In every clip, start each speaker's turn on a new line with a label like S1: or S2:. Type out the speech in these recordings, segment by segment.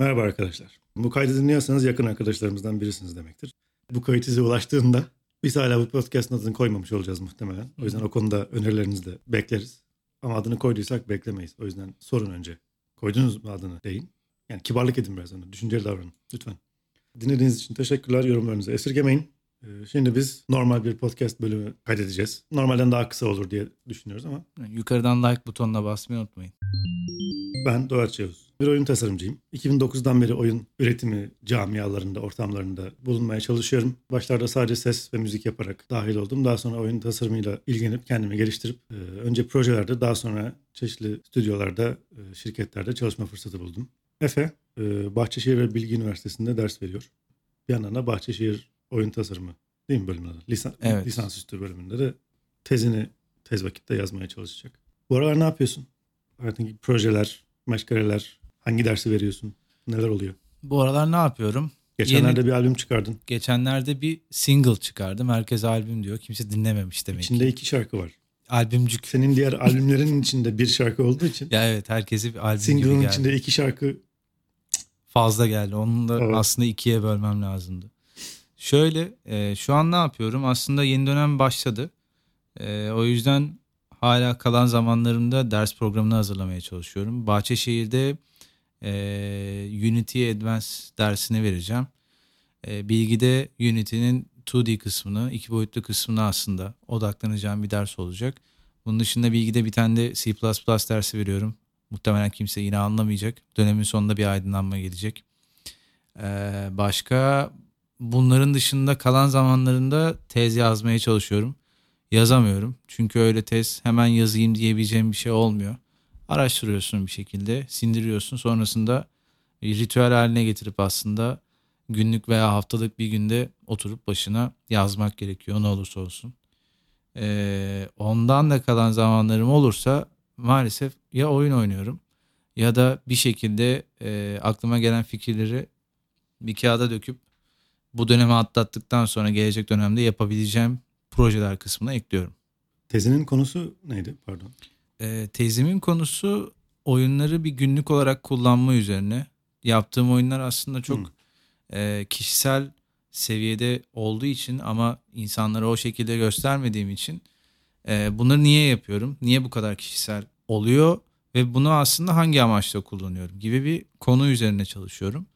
S1: Merhaba arkadaşlar. Bu kaydı dinliyorsanız yakın arkadaşlarımızdan birisiniz demektir. Bu kayıt size ulaştığında biz hala bu podcast'ın adını koymamış olacağız muhtemelen. O yüzden o konuda önerilerinizi de bekleriz. Ama adını koyduysak beklemeyiz. O yüzden sorun önce. Koydunuz mu adını deyin. Yani kibarlık edin biraz önce. Düşünceli davranın lütfen. Dinlediğiniz için teşekkürler. Yorumlarınızı esirgemeyin. Ee, Şimdi biz normal bir podcast bölümü kaydedeceğiz. Normalden daha kısa olur diye düşünüyoruz ama
S2: Yukarıdan like butonuna basmayı unutmayın.
S1: Ben Doğaç Yavuz. Bir oyun tasarımcıyım. 2009'dan beri oyun üretimi camialarında, ortamlarında bulunmaya çalışıyorum. Başlarda sadece ses ve müzik yaparak dahil oldum. Daha sonra oyun tasarımıyla ilgilenip kendimi geliştirip e, önce projelerde daha sonra çeşitli stüdyolarda, e, şirketlerde çalışma fırsatı buldum. Efe, e, Bahçeşehir ve Bilgi Üniversitesi'nde ders veriyor. Bir yandan da Bahçeşehir Oyun Tasarımı değil mi bölümün adı? Lisan,
S2: Evet.
S1: Lisansüstü bölümünde de tezini tez vakitte yazmaya çalışacak. Bu aralar ne yapıyorsun? Hayatındaki projeler, meşgaleler, hangi dersi veriyorsun? Neler oluyor?
S2: Bu aralar ne yapıyorum?
S1: Geçenlerde bir albüm çıkardın.
S2: Geçenlerde bir single çıkardım. Herkes albüm diyor. Kimse dinlememiş demek
S1: İçinde
S2: ki.
S1: iki şarkı var.
S2: Albümcük.
S1: Senin diğer albümlerin içinde bir şarkı olduğu için
S2: Ya evet herkese bir albüm gibi
S1: single'ın
S2: geldi.
S1: içinde iki şarkı
S2: Fazla geldi. Onun da
S1: Evet.
S2: aslında ikiye bölmem lazımdı. Şöyle e, şu an ne yapıyorum? Aslında yeni dönem başladı. E, o yüzden hala kalan zamanlarımda ders programını hazırlamaya çalışıyorum. Bahçeşehir'de e, Unity Advanced dersini vereceğim. E, bilgide Unity'nin 2D kısmını, iki boyutlu kısmına aslında odaklanacağım bir ders olacak. Bunun dışında bilgide bir tane de C++ dersi veriyorum. Muhtemelen kimse yine anlamayacak. Dönemin sonunda bir aydınlanma gelecek. Ee, başka bunların dışında kalan zamanlarında tez yazmaya çalışıyorum. Yazamıyorum. Çünkü öyle tez hemen yazayım diyebileceğim bir şey olmuyor. Araştırıyorsun bir şekilde, sindiriyorsun. Sonrasında ritüel haline getirip aslında günlük veya haftalık bir günde oturup başına yazmak gerekiyor ne olursa olsun. Ee, ondan da kalan zamanlarım olursa maalesef ya oyun oynuyorum ya da bir şekilde e, aklıma gelen fikirleri bir kağıda döküp bu dönemi atlattıktan sonra gelecek dönemde yapabileceğim projeler kısmına ekliyorum.
S1: tezinin konusu neydi? Pardon.
S2: E, tezimin konusu oyunları bir günlük olarak kullanma üzerine. Yaptığım oyunlar aslında çok
S1: Hmm.
S2: e, kişisel seviyede olduğu için ama insanlara o şekilde göstermediğim için e, bunları niye yapıyorum? Niye bu kadar kişisel oluyor ve bunu aslında hangi amaçla kullanıyorum gibi bir konu üzerine çalışıyorum.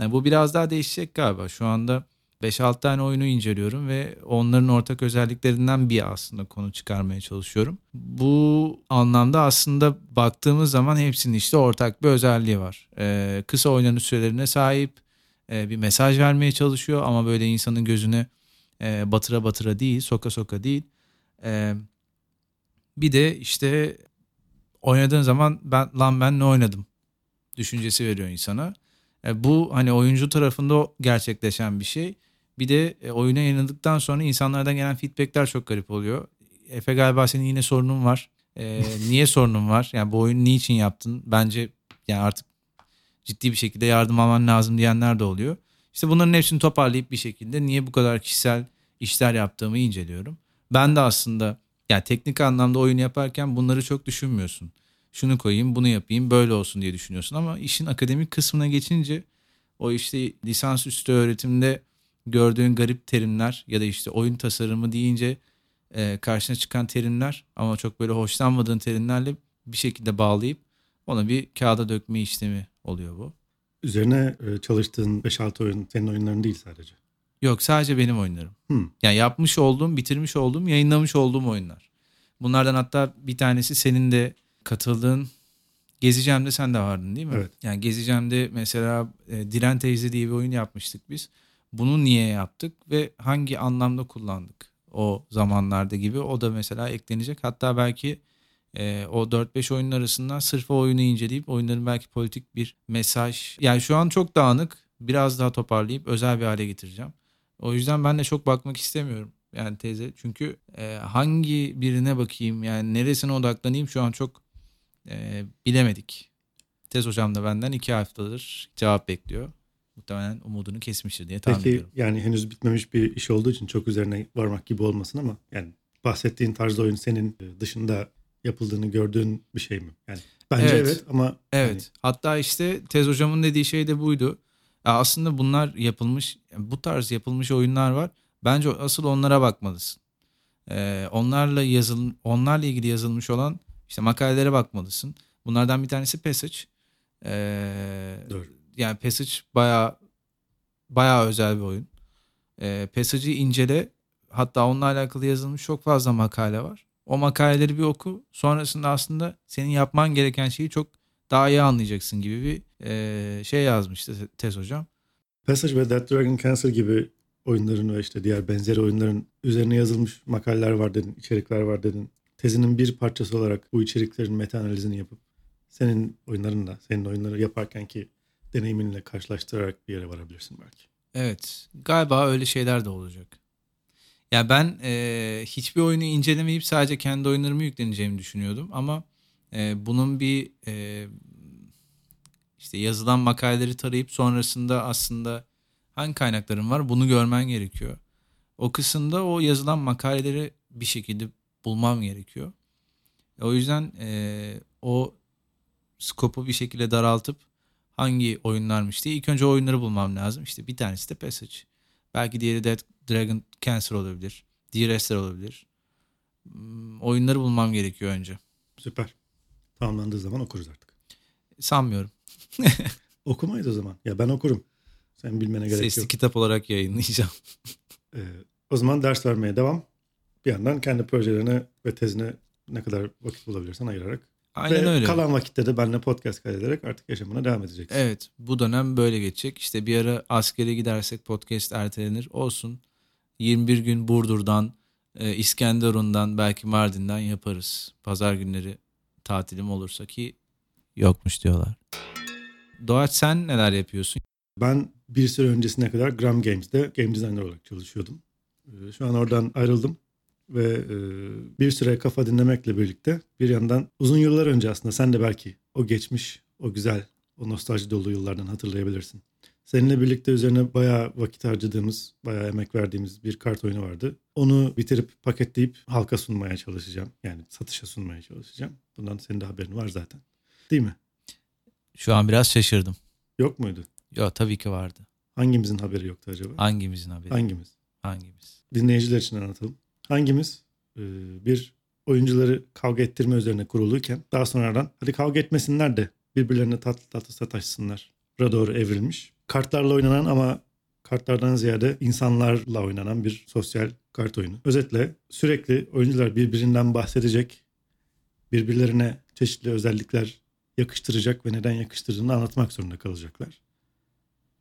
S2: Yani bu biraz daha değişecek galiba. Şu anda 5-6 tane oyunu inceliyorum ve onların ortak özelliklerinden bir aslında konu çıkarmaya çalışıyorum. Bu anlamda aslında baktığımız zaman hepsinin işte ortak bir özelliği var. Ee, kısa oynanış sürelerine sahip, e, bir mesaj vermeye çalışıyor ama böyle insanın gözüne e, batıra batıra değil, soka soka değil. E, bir de işte oynadığın zaman ben lan ben ne oynadım düşüncesi veriyor insana. E, bu hani oyuncu tarafında gerçekleşen bir şey. Bir de e, oyuna yayınladıktan sonra insanlardan gelen feedbackler çok garip oluyor. Efe galiba senin yine sorunun var. E, niye sorunun var? Yani bu oyunu niçin yaptın? Bence yani artık ciddi bir şekilde yardım alman lazım diyenler de oluyor. İşte bunların hepsini toparlayıp bir şekilde niye bu kadar kişisel işler yaptığımı inceliyorum. Ben de aslında yani teknik anlamda oyun yaparken bunları çok düşünmüyorsun. Şunu koyayım, bunu yapayım, böyle olsun diye düşünüyorsun ama işin akademik kısmına geçince o işte lisansüstü öğretimde gördüğün garip terimler ya da işte oyun tasarımı deyince e, karşına çıkan terimler ama çok böyle hoşlanmadığın terimlerle bir şekilde bağlayıp ona bir kağıda dökme işlemi oluyor bu.
S1: Üzerine e, çalıştığın 5-6 oyun senin oyunların değil sadece.
S2: Yok sadece benim oyunlarım.
S1: Hmm.
S2: Yani yapmış olduğum, bitirmiş olduğum, yayınlamış olduğum oyunlar. Bunlardan hatta bir tanesi senin de katıldığın Gezicem'de sen de vardın değil mi?
S1: Evet.
S2: Yani Gezicem'de mesela e, Diren Teyze diye bir oyun yapmıştık biz. Bunu niye yaptık ve hangi anlamda kullandık o zamanlarda gibi o da mesela eklenecek. Hatta belki e, o 4-5 oyunun arasından sırf o oyunu inceleyip oyunların belki politik bir mesaj. Yani şu an çok dağınık biraz daha toparlayıp özel bir hale getireceğim. O yüzden ben de çok bakmak istemiyorum yani teyze. Çünkü e, hangi birine bakayım yani neresine odaklanayım şu an çok e, bilemedik. Tez hocam da benden iki haftadır cevap bekliyor. Muhtemelen umudunu kesmiştir diye tahmin
S1: Peki
S2: ediyorum.
S1: yani henüz bitmemiş bir iş olduğu için çok üzerine varmak gibi olmasın ama yani bahsettiğin tarzda oyun senin e, dışında yapıldığını gördüğün bir şey mi? Yani Bence
S2: Evet.
S1: evet, ama
S2: Evet. Hatta işte Tez hocamın dediği şey de buydu. Ya aslında bunlar yapılmış, bu tarz yapılmış oyunlar var. Bence asıl onlara bakmalısın. Ee, onlarla yazıl, onlarla ilgili yazılmış olan işte makalelere bakmalısın. Bunlardan bir tanesi Passage. Ee,
S1: Doğru.
S2: Yani Passage bayağı bayağı özel bir oyun. Ee, Passage'ı incele. Hatta onunla alakalı yazılmış çok fazla makale var. O makaleleri bir oku. Sonrasında aslında senin yapman gereken şeyi çok daha iyi anlayacaksın gibi bir e, şey yazmıştı Tez hocam.
S1: Passage ve Dead Dragon Cancer gibi oyunların ve işte diğer benzeri oyunların üzerine yazılmış makaleler var dedin, içerikler var dedin. Tezinin bir parçası olarak bu içeriklerin meta analizini yapıp senin oyunlarınla, senin oyunları yaparken ki deneyiminle karşılaştırarak bir yere varabilirsin belki.
S2: Evet galiba öyle şeyler de olacak. Ya ben e, hiçbir oyunu incelemeyip sadece kendi oyunlarımı yükleneceğimi düşünüyordum ama e, bunun bir e, işte yazılan makaleleri tarayıp sonrasında aslında hangi kaynaklarım var bunu görmen gerekiyor. O kısımda o yazılan makaleleri bir şekilde bulmam gerekiyor. O yüzden e, o skopu bir şekilde daraltıp hangi oyunlarmış diye ilk önce oyunları bulmam lazım. İşte bir tanesi de Passage. Belki diğeri Dead Dragon Cancer olabilir. Diğer olabilir. Hmm, Oyunları bulmam gerekiyor önce.
S1: Süper. Tamamlandığı zaman okuruz artık.
S2: Sanmıyorum.
S1: Okumayız o zaman. Ya ben okurum. Sen bilmene gerek
S2: Sesli
S1: yok.
S2: kitap olarak yayınlayacağım.
S1: Ee, o zaman ders vermeye devam. Bir yandan kendi projelerine ve tezine ne kadar vakit bulabilirsen ayırarak.
S2: Aynen
S1: ve
S2: öyle.
S1: kalan vakitte de benimle podcast kaydederek artık yaşamına devam edeceksin.
S2: Evet bu dönem böyle geçecek. İşte bir ara askere gidersek podcast ertelenir. Olsun. 21 gün Burdur'dan, e, İskenderun'dan belki Mardin'den yaparız. Pazar günleri tatilim olursa ki yokmuş diyorlar. Doğaç sen neler yapıyorsun?
S1: Ben bir süre öncesine kadar Gram Games'de game designer olarak çalışıyordum. Ee, Şu an oradan ayrıldım ve e, bir süre kafa dinlemekle birlikte bir yandan uzun yıllar önce aslında sen de belki o geçmiş, o güzel, o nostalji dolu yıllardan hatırlayabilirsin. Seninle birlikte üzerine bayağı vakit harcadığımız, bayağı emek verdiğimiz bir kart oyunu vardı. Onu bitirip paketleyip halka sunmaya çalışacağım. Yani satışa sunmaya çalışacağım. Bundan senin de haberin var zaten. Değil mi?
S2: Şu an biraz şaşırdım.
S1: Yok muydu?
S2: Yok tabii ki vardı.
S1: Hangimizin haberi yoktu acaba?
S2: Hangimizin haberi?
S1: Hangimiz?
S2: Hangimiz?
S1: dinleyiciler için anlatalım. Hangimiz e, bir oyuncuları kavga ettirme üzerine kuruluyken daha sonradan hadi kavga etmesinler de birbirlerine tatlı tatlı sataşsınlar. Ra doğru evrilmiş. Kartlarla oynanan ama kartlardan ziyade insanlarla oynanan bir sosyal kart oyunu. Özetle sürekli oyuncular birbirinden bahsedecek, birbirlerine çeşitli özellikler yakıştıracak ve neden yakıştırdığını anlatmak zorunda kalacaklar.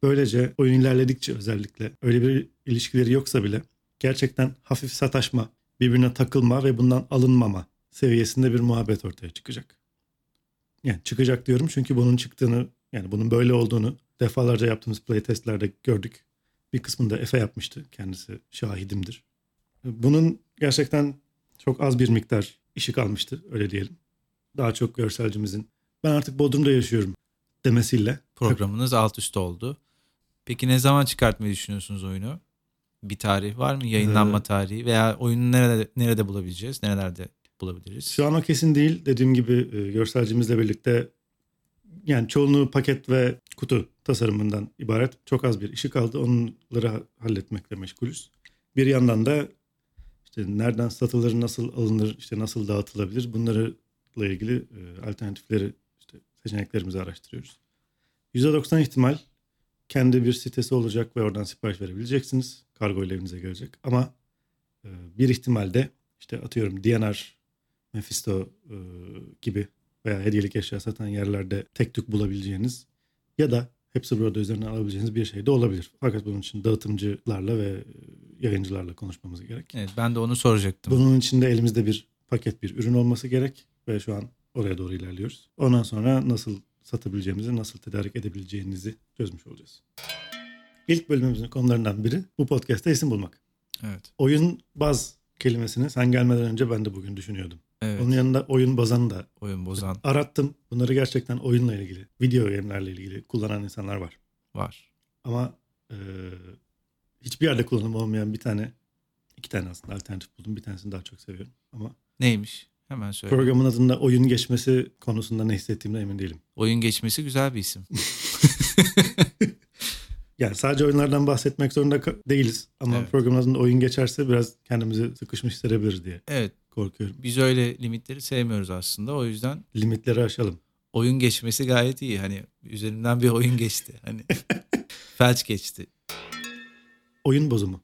S1: Böylece oyun ilerledikçe özellikle öyle bir ilişkileri yoksa bile gerçekten hafif sataşma, birbirine takılma ve bundan alınmama seviyesinde bir muhabbet ortaya çıkacak. Yani çıkacak diyorum çünkü bunun çıktığını yani bunun böyle olduğunu defalarca yaptığımız playtestlerde gördük. Bir kısmında Efe yapmıştı. Kendisi şahidimdir. Bunun gerçekten çok az bir miktar işi kalmıştı öyle diyelim. Daha çok görselcimizin ben artık Bodrum'da yaşıyorum demesiyle
S2: Programınız alt üst oldu. Peki ne zaman çıkartmayı düşünüyorsunuz oyunu? Bir tarih var mı? Yayınlanma
S1: Ee,
S2: tarihi veya oyunu nerede nerede bulabileceğiz? Nerelerde bulabiliriz?
S1: Şu an o kesin değil. Dediğim gibi e, görselcimizle birlikte yani çoğunluğu paket ve kutu tasarımından ibaret. Çok az bir işi kaldı. Onları ha- halletmekle meşgulüz. Bir yandan da işte nereden satılır, nasıl alınır, işte nasıl dağıtılabilir bunlarla ilgili e, alternatifleri, işte seçeneklerimizi araştırıyoruz. %90 ihtimal kendi bir sitesi olacak ve oradan sipariş verebileceksiniz. Kargo ile evinize gelecek. Ama e, bir ihtimalde işte atıyorum DNR Mephisto e, gibi veya hediyelik eşya satan yerlerde tek tük bulabileceğiniz ya da hepsi burada üzerine alabileceğiniz bir şey de olabilir. Fakat bunun için dağıtımcılarla ve e, yayıncılarla konuşmamız gerek.
S2: Evet ben de onu soracaktım.
S1: Bunun için de elimizde bir paket bir ürün olması gerek ve şu an oraya doğru ilerliyoruz. Ondan sonra nasıl satabileceğimizi, nasıl tedarik edebileceğinizi çözmüş olacağız. İlk bölümümüzün konularından biri bu podcast'ta isim bulmak.
S2: Evet.
S1: Oyun baz kelimesini sen gelmeden önce ben de bugün düşünüyordum.
S2: Evet.
S1: Onun yanında oyun bazanı da
S2: Oyun bozan
S1: arattım. Bunları gerçekten oyunla ilgili, video game'lerle ilgili kullanan insanlar var.
S2: var.
S1: Ama e, hiçbir yerde kullanım olmayan bir tane, iki tane aslında alternatif buldum. Bir tanesini daha çok seviyorum. Ama
S2: Neymiş? Hemen söyle.
S1: Programın adında oyun geçmesi konusunda ne hissettiğimden emin değilim.
S2: Oyun geçmesi güzel bir isim.
S1: Yani sadece oyunlardan bahsetmek zorunda değiliz. Ama
S2: Evet.
S1: programın adında oyun geçerse biraz kendimizi sıkışmış hissedebiliriz diye
S2: Evet
S1: korkuyorum.
S2: biz öyle limitleri sevmiyoruz aslında. O yüzden
S1: Limitleri aşalım.
S2: oyun geçmesi gayet iyi. Hani üzerinden bir oyun geçti. Hani felç geçti.
S1: Oyun bozumu.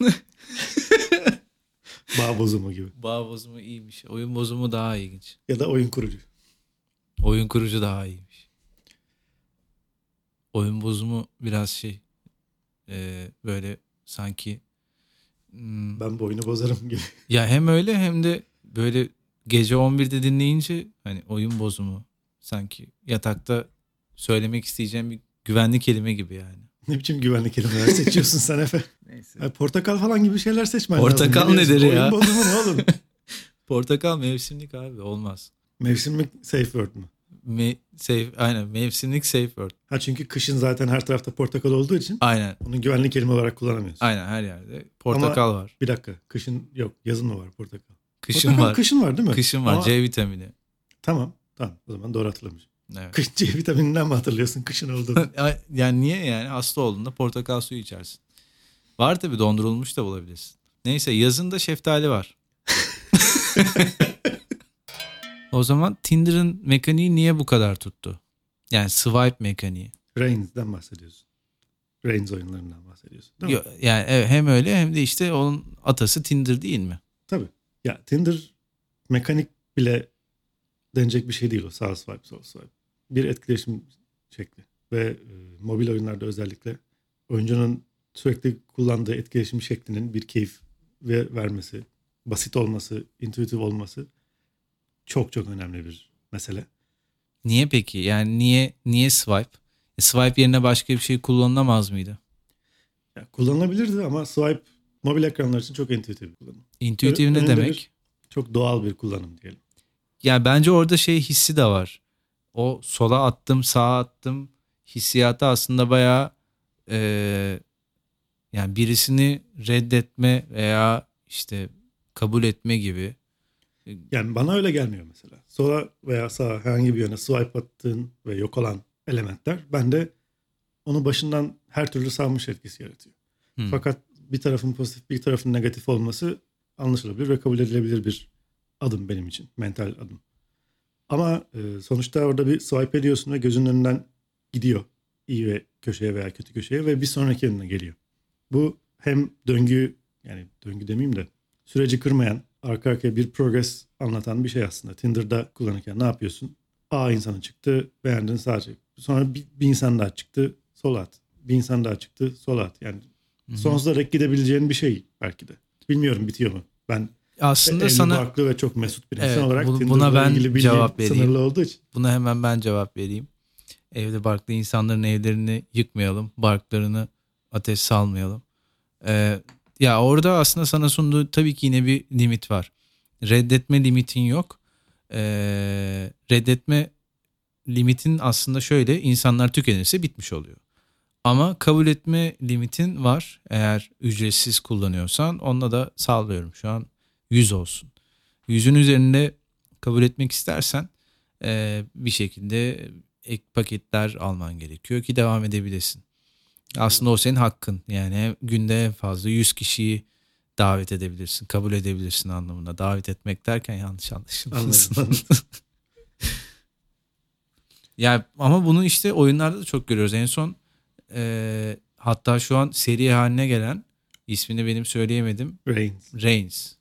S1: Bağ bozumu gibi.
S2: Bağ bozumu iyiymiş. Oyun bozumu daha ilginç.
S1: Ya da oyun kurucu.
S2: Oyun kurucu daha iyiymiş. Oyun bozumu biraz şey e, böyle sanki hmm,
S1: Ben bu oyunu bozarım gibi.
S2: ya hem öyle hem de böyle gece 11'de dinleyince hani oyun bozumu sanki yatakta söylemek isteyeceğim bir güvenli kelime gibi yani.
S1: ne biçim güvenlik kelimeler seçiyorsun sen Efe?
S2: Neyse.
S1: Ha, portakal falan gibi şeyler seçmen
S2: Portakal
S1: lazım. biliyorsun.
S2: nedir ya?
S1: Oyun bozumu ne oğlum?
S2: Portakal mevsimlik abi olmaz.
S1: Mevsimlik safe word mu?
S2: Me safe, aynen mevsimlik safe word.
S1: Ha çünkü kışın zaten her tarafta portakal olduğu için
S2: Aynen.
S1: onu güvenli kelime olarak kullanamıyorsun.
S2: Aynen her yerde. Portakal var.
S1: Bir dakika kışın yok yazın mı var portakal?
S2: Kışın
S1: portakal
S2: var.
S1: kışın var değil mi?
S2: Kışın var.
S1: Ama-
S2: C vitamini.
S1: Tamam tamam o zaman doğru hatırlamışım.
S2: Evet.
S1: Kış C vitamininden mi hatırlıyorsun kışın olduğunu?
S2: yani niye yani hasta olduğunda portakal suyu içersin. Var tabi dondurulmuş da bulabilirsin. Neyse yazında şeftali var. o zaman Tinder'ın mekaniği niye bu kadar tuttu? Yani swipe mekaniği.
S1: Rains'den bahsediyorsun. Rains oyunlarından bahsediyorsun değil mi?
S2: Yo- Yani evet, hem öyle hem de işte onun atası Tinder değil mi?
S1: Tabii. Ya Tinder mekanik bile denecek bir şey değil o. Sağ swipe, sol swipe. Bir etkileşim şekli. Ve e, mobil oyunlarda özellikle oyuncunun sürekli kullandığı etkileşim şeklinin bir keyif ve vermesi, basit olması, intuitif olması çok çok önemli bir mesele.
S2: Niye peki? Yani niye niye swipe? E, swipe yerine başka bir şey kullanılamaz mıydı?
S1: Ya, kullanılabilirdi ama swipe mobil ekranlar için çok intuitif bir kullanım.
S2: İntuitif ne demek?
S1: bir- Çok doğal bir kullanım diyelim.
S2: Yani bence orada şey hissi de var. O sola attım, sağa attım hissiyatı aslında bayağı eee, yani birisini reddetme veya işte kabul etme gibi.
S1: Yani bana öyle gelmiyor mesela. Sola veya sağa herhangi bir yöne swipe attığın ve yok olan elementler bende onu başından her türlü sarmış etkisi yaratıyor.
S2: Hmm.
S1: Fakat bir tarafın pozitif bir tarafın negatif olması anlaşılabilir ve kabul edilebilir bir adım benim için. Mental adım. Ama e, sonuçta orada bir swipe ediyorsun ve gözünün önünden gidiyor. iyi ve köşeye veya kötü köşeye ve bir sonraki önüne geliyor. Bu hem döngü yani döngü demeyeyim de süreci kırmayan arka arkaya bir progress anlatan bir şey aslında. Tinder'da kullanırken ne yapıyorsun? A insanı çıktı, beğendin çek. Sonra bir, bir insan daha çıktı, sola at. Bir insan daha çıktı, sola at. Yani
S2: Hı hı.
S1: sonsuza dek gidebileceğin bir şey belki de. Bilmiyorum bitiyor mu? Ben
S2: Aslında
S1: evli,
S2: sana
S1: barklı ve çok mesut bir insan
S2: Evet,
S1: olarak
S2: bu- buna ben
S1: ilgili
S2: cevap vereyim.
S1: sınırlı olduğu için.
S2: buna hemen ben cevap vereyim. Evde barklı insanların evlerini yıkmayalım. Barklarını ateş salmayalım. Ee, ya orada aslında sana sunduğu tabii ki yine bir limit var. Reddetme limitin yok. Ee, reddetme limitin aslında şöyle insanlar tükenirse bitmiş oluyor. Ama kabul etme limitin var. Eğer ücretsiz kullanıyorsan onunla da sağlıyorum. Şu an 100 olsun. 100'ün üzerinde kabul etmek istersen e, bir şekilde ek paketler alman gerekiyor ki devam edebilesin. Aslında o senin hakkın. Yani günde en fazla 100 kişiyi davet edebilirsin, kabul edebilirsin anlamında. Davet etmek derken yanlış anlaşılmasın. Yani ama bunu işte oyunlarda da çok görüyoruz. En son e, hatta şu an seri haline gelen ismini benim söyleyemedim.
S1: Reigns.
S2: Reigns.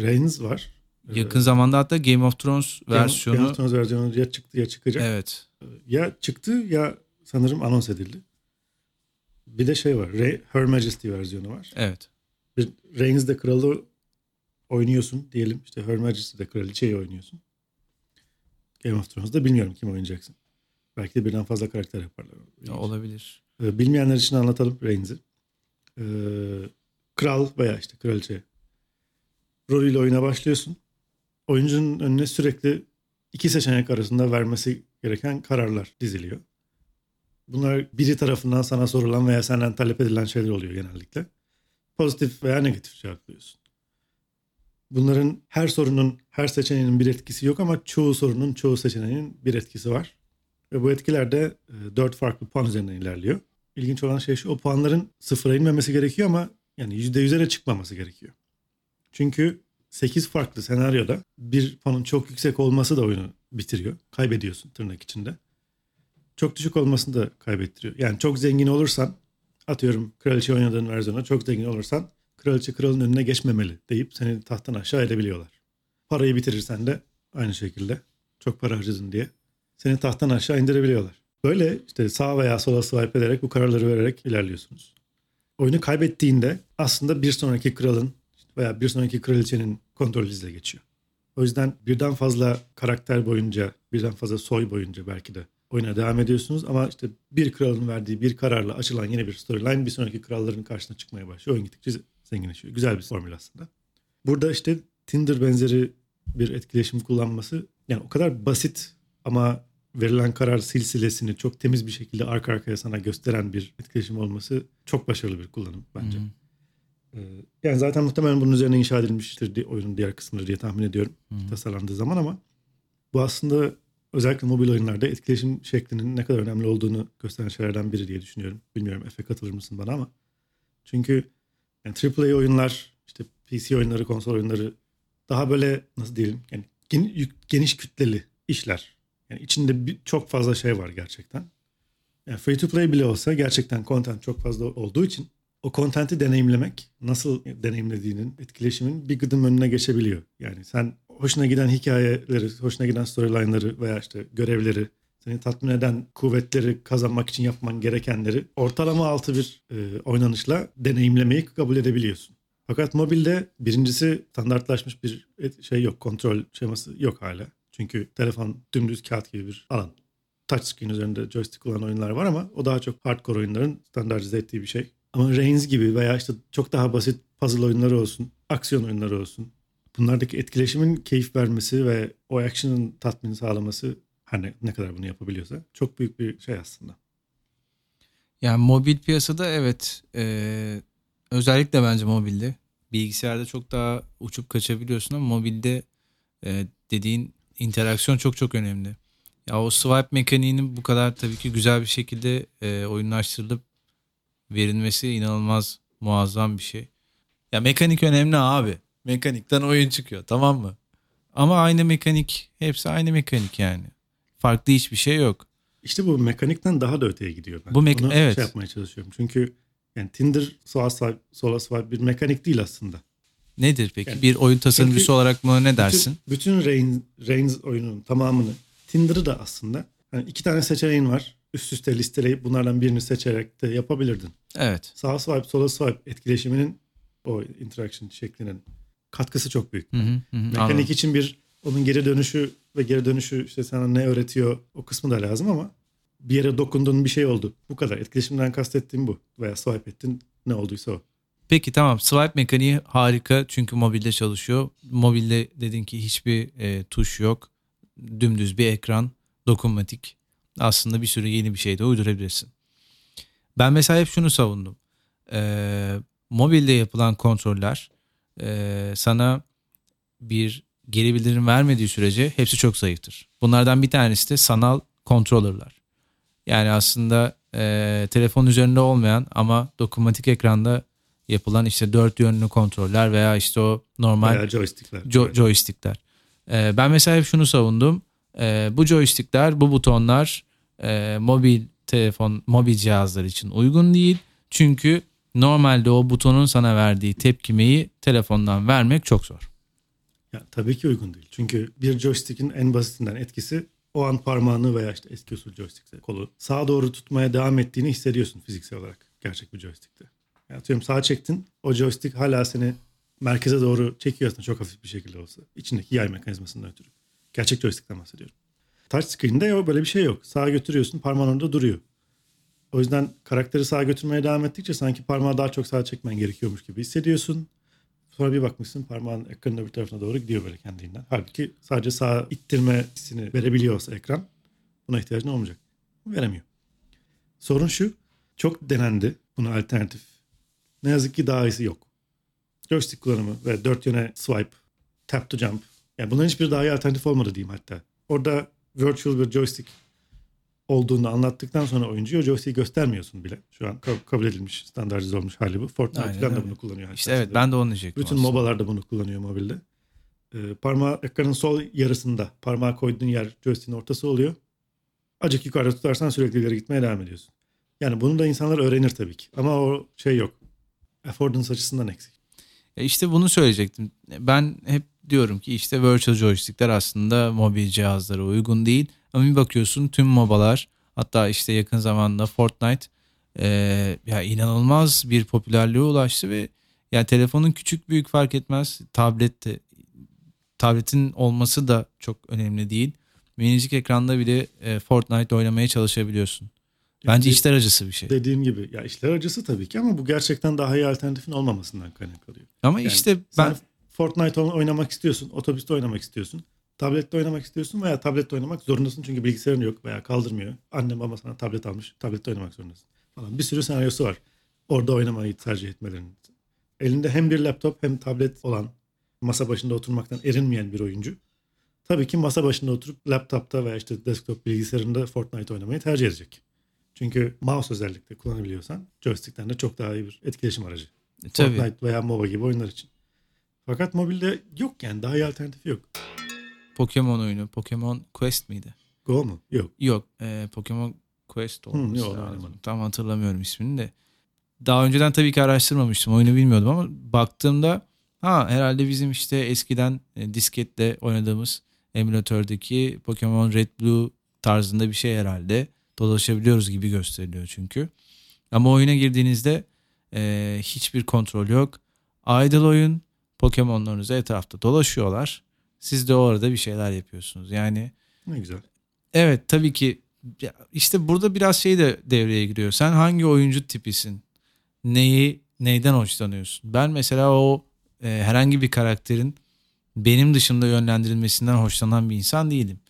S1: Reigns var.
S2: Yakın zamanda hatta Game of Thrones
S1: Game-
S2: versiyonu
S1: Game of Thrones versiyonu ya çıktı ya çıkacak.
S2: evet.
S1: Ya çıktı ya sanırım anons edildi. Bir de şey var. Re- Her Majesty versiyonu var.
S2: Evet.
S1: Bir Reigns'de kralı oynuyorsun diyelim. İşte Her Majesty'de kraliçeyi oynuyorsun. Game of Thrones'da bilmiyorum kim oynayacaksın. Belki de birden fazla karakter yaparlar.
S2: Olabilir.
S1: Ee, Bilmeyenler için anlatalım Reigns'i. Ee, kral veya işte kraliçe rolüyle oyuna başlıyorsun. Oyuncunun önüne sürekli iki seçenek arasında vermesi gereken kararlar diziliyor. Bunlar biri tarafından sana sorulan veya senden talep edilen şeyler oluyor genellikle. Pozitif veya negatif cevaplıyorsun. Bunların her sorunun, her seçeneğinin bir etkisi yok ama çoğu sorunun, çoğu seçeneğinin bir etkisi var. Ve bu etkiler de e, dört farklı puan üzerinden ilerliyor. İlginç olan şey şu, o puanların sıfıra inmemesi gerekiyor ama yani yüzde yüzere çıkmaması gerekiyor. Çünkü 8 farklı senaryoda bir puanın çok yüksek olması da oyunu bitiriyor. Kaybediyorsun tırnak içinde. Çok düşük olmasını da kaybettiriyor. Yani çok zengin olursan atıyorum kraliçe oynadığın versiyona çok zengin olursan kraliçe kralın önüne geçmemeli deyip seni tahttan aşağı edebiliyorlar. Parayı bitirirsen de aynı şekilde çok para harcadın diye seni tahttan aşağı indirebiliyorlar. Böyle işte sağ veya sola swipe ederek bu kararları vererek ilerliyorsunuz. Oyunu kaybettiğinde aslında bir sonraki kralın veya bir sonraki kraliçenin kontrolü geçiyor. O yüzden birden fazla karakter boyunca, birden fazla soy boyunca belki de oyuna devam ediyorsunuz. Ama işte bir kralın verdiği bir kararla açılan yeni bir storyline bir sonraki kralların karşısına çıkmaya başlıyor. Oyun gittikçe zenginleşiyor. Güzel bir formül aslında. Burada işte Tinder benzeri bir etkileşim kullanması yani o kadar basit ama verilen karar silsilesini çok temiz bir şekilde arka arkaya sana gösteren bir etkileşim olması çok başarılı bir kullanım bence. Ee, yani zaten muhtemelen bunun üzerine inşa edilmiştir oyunun diğer kısımları diye tahmin ediyorum hı tasarlandığı zaman ama bu aslında özellikle mobil oyunlarda etkileşim şeklinin ne kadar önemli olduğunu gösteren şeylerden biri diye düşünüyorum. Bilmiyorum Efe katılır mısın bana ama. Çünkü yani AAA oyunlar, işte PC oyunları, konsol oyunları daha böyle nasıl diyelim yani geniş kütleli işler. Yani içinde bir, çok fazla şey var gerçekten. Yani free to play bile olsa gerçekten content çok fazla olduğu için o kontenti deneyimlemek nasıl deneyimlediğinin, etkileşimin bir gıdım önüne geçebiliyor. Yani sen hoşuna giden hikayeleri, hoşuna giden storyline'ları veya işte görevleri, seni tatmin eden kuvvetleri kazanmak için yapman gerekenleri ortalama altı bir e, oynanışla deneyimlemeyi kabul edebiliyorsun. Fakat mobilde birincisi standartlaşmış bir şey yok, kontrol şeması yok hala. Çünkü telefon dümdüz kağıt gibi bir alan. Touchscreen üzerinde joystick olan oyunlar var ama o daha çok hardcore oyunların standartize ettiği bir şey. Ama Reigns gibi veya işte çok daha basit puzzle oyunları olsun, aksiyon oyunları olsun. Bunlardaki etkileşimin keyif vermesi ve o action'ın tatmin sağlaması her ne, ne kadar bunu yapabiliyorsa çok büyük bir şey aslında.
S2: Yani mobil piyasada evet e, özellikle bence mobilde bilgisayarda çok daha uçup kaçabiliyorsun ama mobilde e, dediğin interaksiyon çok çok önemli. Ya o swipe mekaniğinin bu kadar tabii ki güzel bir şekilde e, oyunlaştırılıp verilmesi inanılmaz muazzam bir şey. Ya mekanik önemli abi. Mekanikten oyun çıkıyor tamam mı? Ama aynı mekanik. Hepsi aynı mekanik yani. Farklı hiçbir şey yok.
S1: İşte bu mekanikten daha da öteye gidiyor. Ben.
S2: Bu mek- Onu evet.
S1: şey yapmaya çalışıyorum. Çünkü yani Tinder sola swipe, sola swipe bir mekanik değil aslında.
S2: Nedir peki? Yani, bir oyun tasarımcısı olarak mı ne dersin?
S1: Bütün, bütün Reigns, Reigns oyunun tamamını Tinder'ı da aslında yani iki tane seçeneğin var üst üste listeleyip bunlardan birini seçerek de yapabilirdin.
S2: Evet.
S1: Sağ swipe, sola swipe etkileşiminin o interaction şeklinin katkısı çok büyük. Hı hı, hı, Mekanik anladım. için bir onun geri dönüşü ve geri dönüşü işte sana ne öğretiyor o kısmı da lazım ama bir yere dokunduğun bir şey oldu. Bu kadar. Etkileşimden kastettiğim bu. Veya swipe ettin ne olduysa o.
S2: Peki tamam swipe mekaniği harika çünkü mobilde çalışıyor. Mobilde dedin ki hiçbir e, tuş yok. Dümdüz bir ekran, dokunmatik aslında bir sürü yeni bir şey de uydurabilirsin. Ben mesela hep şunu savundum. Ee, mobilde yapılan kontroller e, sana bir geri bildirim vermediği sürece hepsi çok zayıftır. Bunlardan bir tanesi de sanal controller'lar. Yani aslında e, telefon üzerinde olmayan ama dokunmatik ekranda yapılan işte dört yönlü kontroller veya işte o normal
S1: veya joystickler.
S2: Jo- joystickler. E, ben mesela hep şunu savundum. E, bu joystickler, bu butonlar e, mobil telefon, mobil cihazlar için uygun değil. Çünkü normalde o butonun sana verdiği tepkimeyi telefondan vermek çok zor.
S1: Ya, tabii ki uygun değil. Çünkü bir joystick'in en basitinden etkisi o an parmağını veya işte eski usul joystick'te kolu sağa doğru tutmaya devam ettiğini hissediyorsun fiziksel olarak gerçek bir joystick'te. Yani atıyorum sağa çektin o joystick hala seni merkeze doğru çekiyor aslında çok hafif bir şekilde olsa. içindeki yay mekanizmasından ötürü. Gerçek joystick'ten bahsediyorum. Touchscreen'de o böyle bir şey yok. Sağa götürüyorsun parmağın orada duruyor. O yüzden karakteri sağa götürmeye devam ettikçe sanki parmağı daha çok sağa çekmen gerekiyormuş gibi hissediyorsun. Sonra bir bakmışsın parmağın ekranın bir tarafına doğru gidiyor böyle kendinden. Halbuki sadece sağa ittirme hissini verebiliyorsa ekran buna ihtiyacın olmayacak. Veremiyor. Sorun şu. Çok denendi buna alternatif. Ne yazık ki daha iyisi yok. Joystick kullanımı ve dört yöne swipe tap to jump. Yani bunların hiçbir daha iyi alternatif olmadı diyeyim hatta. Orada virtual bir joystick olduğunu anlattıktan sonra oyuncuya joystick'i göstermiyorsun bile. Şu an kabul edilmiş, standartize olmuş hali bu. Fortnite
S2: Aynen
S1: falan da bunu kullanıyor.
S2: İşte evet ben de onu diyecektim.
S1: Bütün
S2: aslında.
S1: MOBA'lar da bunu kullanıyor mobilde. Ee, parmağı ekranın sol yarısında parmağı koyduğun yer joystick'in ortası oluyor. Acık yukarıda tutarsan sürekli ileri gitmeye devam ediyorsun. Yani bunu da insanlar öğrenir tabii ki. Ama o şey yok. Affordance açısından eksik.
S2: E işte bunu söyleyecektim. Ben hep diyorum ki işte virtual joystickler aslında mobil cihazlara uygun değil. Ama bir bakıyorsun tüm MOBA'lar hatta işte yakın zamanda Fortnite e, ya inanılmaz bir popülerliğe ulaştı ve yani telefonun küçük büyük fark etmez. Tablette tabletin olması da çok önemli değil. Minicik ekranda bile e, Fortnite oynamaya çalışabiliyorsun. Bence
S1: Yani
S2: işler acısı bir şey.
S1: Dediğim gibi ya işler acısı tabii ki ama bu gerçekten daha iyi alternatifin olmamasından kaynaklanıyor.
S2: Ama
S1: Yani
S2: işte ben
S1: Fortnite oynamak istiyorsun, otobüste oynamak istiyorsun, tablette oynamak istiyorsun veya tablette oynamak zorundasın çünkü bilgisayarın yok veya kaldırmıyor. Annem baba sana tablet almış, tablette oynamak zorundasın falan. Bir sürü senaryosu var. Orada oynamayı tercih etmelerinin. Elinde hem bir laptop hem tablet olan, masa başında oturmaktan erinmeyen bir oyuncu. Tabii ki masa başında oturup laptopta veya işte desktop bilgisayarında Fortnite oynamayı tercih edecek. Çünkü mouse özellikle kullanabiliyorsan joystick'ten de çok daha iyi bir etkileşim aracı.
S2: tabii.
S1: Fortnite veya MOBA gibi oyunlar için. Fakat mobilde yok yani daha iyi alternatifi yok.
S2: Pokemon oyunu. Pokemon Quest miydi?
S1: Go mu? Yok.
S2: Yok. e, Pokemon Quest lazım.
S1: oynamadım.
S2: Tam hatırlamıyorum ismini de. Daha önceden tabii ki araştırmamıştım. Oyunu bilmiyordum ama baktığımda ha herhalde bizim işte eskiden e, disketle oynadığımız emülatördeki Pokemon Red Blue tarzında bir şey herhalde. Dolaşabiliyoruz gibi gösteriliyor çünkü. Ama oyuna girdiğinizde e, hiçbir kontrol yok. Idle oyun. Pokemon'larınız etrafta dolaşıyorlar. Siz de orada bir şeyler yapıyorsunuz. Yani
S1: Ne güzel.
S2: Evet tabii ki işte burada biraz şey de devreye giriyor. Sen hangi oyuncu tipisin? Neyi neyden hoşlanıyorsun? Ben mesela o e, herhangi bir karakterin benim dışında yönlendirilmesinden hoşlanan bir insan değilim.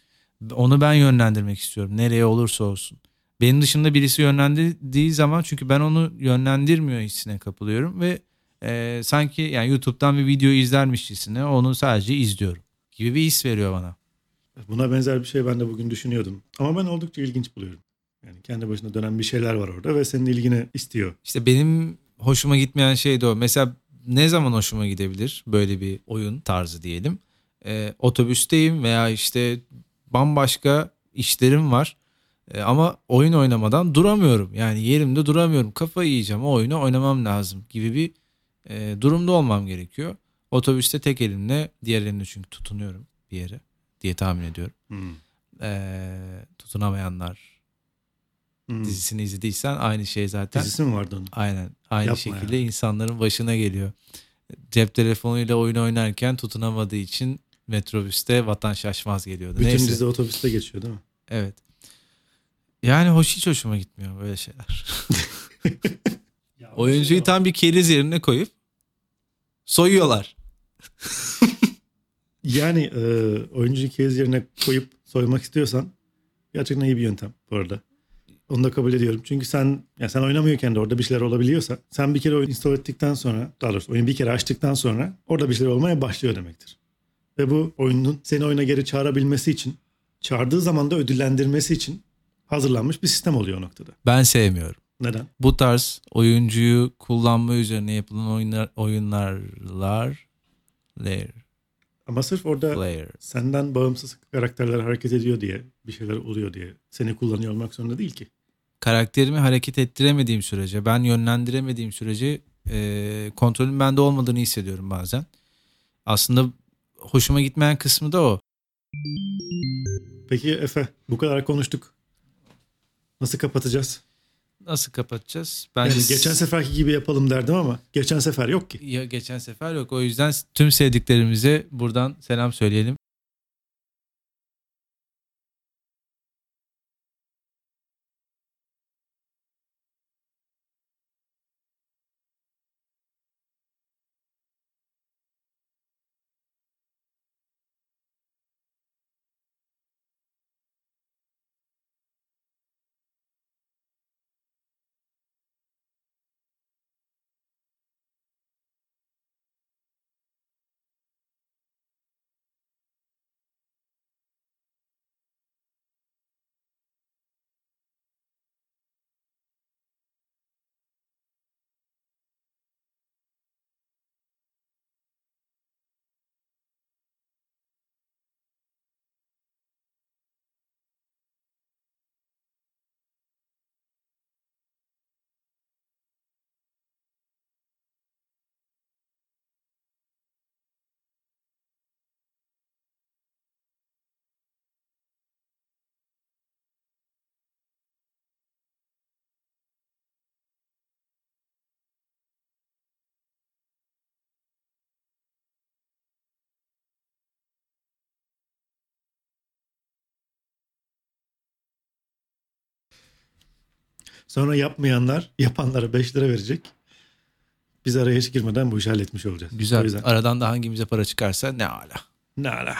S2: Onu ben yönlendirmek istiyorum. Nereye olursa olsun. Benim dışında birisi yönlendirdiği zaman çünkü ben onu yönlendirmiyor hissine kapılıyorum ve e, sanki yani YouTube'dan bir video izlermişçesine onu sadece izliyorum gibi bir his veriyor bana.
S1: Buna benzer bir şey ben de bugün düşünüyordum. Ama ben oldukça ilginç buluyorum. Yani kendi başına dönen bir şeyler var orada ve senin ilgini istiyor.
S2: İşte benim hoşuma gitmeyen şey de o. Mesela ne zaman hoşuma gidebilir böyle bir oyun tarzı diyelim. Ee, otobüsteyim veya işte bambaşka işlerim var. Ee, ama oyun oynamadan duramıyorum. Yani yerimde duramıyorum. Kafayı yiyeceğim. O oyunu oynamam lazım gibi bir e, durumda olmam gerekiyor. Otobüste tek elimle diğer elimle çünkü tutunuyorum bir yere diye tahmin ediyorum.
S1: Hmm.
S2: Ee, tutunamayanlar
S1: Hmm.
S2: dizisini izlediysen aynı şey zaten.
S1: Dizisi mi vardı onun?
S2: Aynen. Aynı
S1: Yapma
S2: şekilde insanların başına geliyor. Cep telefonuyla oyun oynarken tutunamadığı için metrobüste vatan şaşmaz geliyordu.
S1: Bütün
S2: Neyse.
S1: dizi otobüste geçiyor değil mi?
S2: Evet. Yani hoş hiç hoşuma gitmiyor böyle şeyler. Oyuncuyu tam bir keriz yerine koyup soyuyorlar.
S1: Yani e, oyuncuyu kez yerine koyup soymak istiyorsan gerçekten iyi bir yöntem bu arada. Onu da kabul ediyorum. Çünkü sen ya sen oynamıyorken de orada bir şeyler olabiliyorsa sen bir kere oyun install ettikten sonra daha doğrusu oyunu bir kere açtıktan sonra orada bir şeyler olmaya başlıyor demektir. Ve bu oyunun seni oyuna geri çağırabilmesi için çağırdığı zaman da ödüllendirmesi için hazırlanmış bir sistem oluyor o noktada.
S2: Ben sevmiyorum.
S1: Neden?
S2: Bu tarz oyuncuyu kullanma üzerine yapılan oyunlar oyunlarlar layer,
S1: Ama sırf orada
S2: player.
S1: senden bağımsız karakterler hareket ediyor diye bir şeyler oluyor diye seni kullanıyor olmak zorunda değil ki.
S2: karakterimi hareket ettiremediğim sürece, ben yönlendiremediğim sürece e, kontrolün bende olmadığını hissediyorum bazen. Aslında hoşuma gitmeyen kısmı da o.
S1: Peki Efe bu kadar konuştuk. Nasıl kapatacağız?
S2: Nasıl kapatacağız? Bence
S1: Yani geçen seferki gibi yapalım derdim ama geçen sefer yok ki.
S2: ya geçen sefer yok. O yüzden tüm sevdiklerimize buradan selam söyleyelim.
S1: Sonra yapmayanlar yapanlara 5 lira verecek. Biz araya hiç girmeden bu işi halletmiş olacağız.
S2: Güzel. Aradan da hangimize para çıkarsa ne ala.
S1: ne ala.